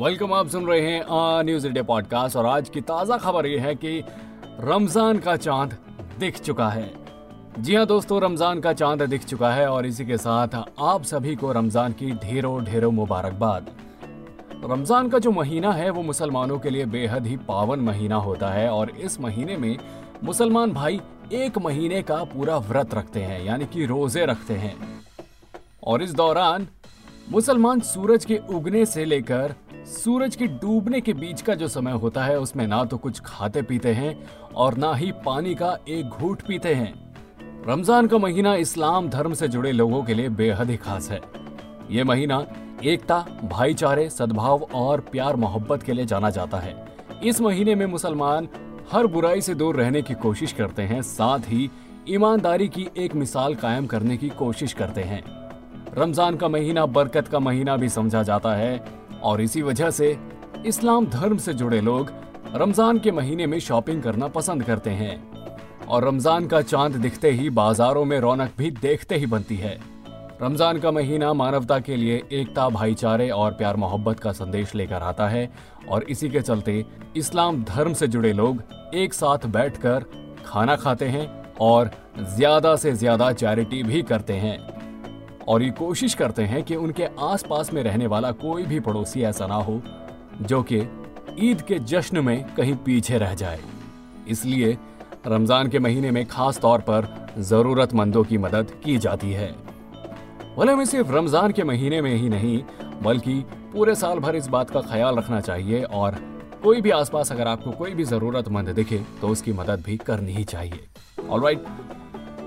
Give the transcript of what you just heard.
Welcome, आप सुन रहे हैं न्यूज़ इंडिया पॉडकास्ट और आज की ताज़ा खबर यह है कि रमज़ान का चाँद दिख चुका है। जी हाँ दोस्तों, रमज़ान का चाँद दिख चुका है और इसी के साथ आप सभी को रमज़ान की ढेरों ढेरों मुबारकबाद। रमज़ान का जो महीना है, वो मुसलमानों के लिए बेहद ही पावन महीना होता है और इस महीने में मुसलमान भाई एक महीने का पूरा व्रत रखते हैं, यानी कि रोज़े रखते हैं। और इस दौरान मुसलमान सूरज के उगने से लेकर सूरज के डूबने के बीच का जो समय होता है, उसमें ना तो कुछ खाते पीते हैं और ना ही पानी का एक घूट पीते हैं। रमज़ान का महीना इस्लाम धर्म से जुड़े लोगों के लिए बेहद ही खास है। ये महीना एकता, भाईचारे, सद्भाव और प्यार मोहब्बत के लिए जाना जाता है। इस महीने में मुसलमान हर बुराई से दूर रहने की कोशिश करते हैं, साथ ही ईमानदारी की एक मिसाल कायम करने की कोशिश करते हैं। रमज़ान का महीना बरकत का महीना भी समझा जाता है। और इसी वजह से इस्लाम धर्म से जुड़े लोग रमज़ान के महीने में शॉपिंग करना पसंद करते हैं। और रमज़ान का चाँद दिखते ही बाजारों में रौनक भी देखते ही बनती है। रमज़ान का महीना मानवता के लिए एकता, भाईचारे और प्यार, मोहब्बत का संदेश लेकर आता है और इसी के चलते इस्लाम धर्म से जुड़े लोग एक साथ बैठकर खाना खाते हैं और ज़्यादा से ज़्यादा चैरिटी भी करते हैं। और ये कोशिश करते हैं कि उनके आसपास में रहने वाला कोई भी पड़ोसी ऐसा ना हो, जो कि ईद के जश्न में कहीं पीछे रह जाए। इसलिए रमज़ान के महीने में खास तौर पर जरूरतमंदों की मदद की जाती है। भले में सिर्फ़ रमज़ान के महीने में ही नहीं, बल्कि पूरे साल भर इस बात का ख्याल रखना चाहिए और कोई भी आसपास अगर आपको कोई भी जरूरतमंद दिखे तो उसकी मदद भी करनी ही चाहिए। ऑलराइट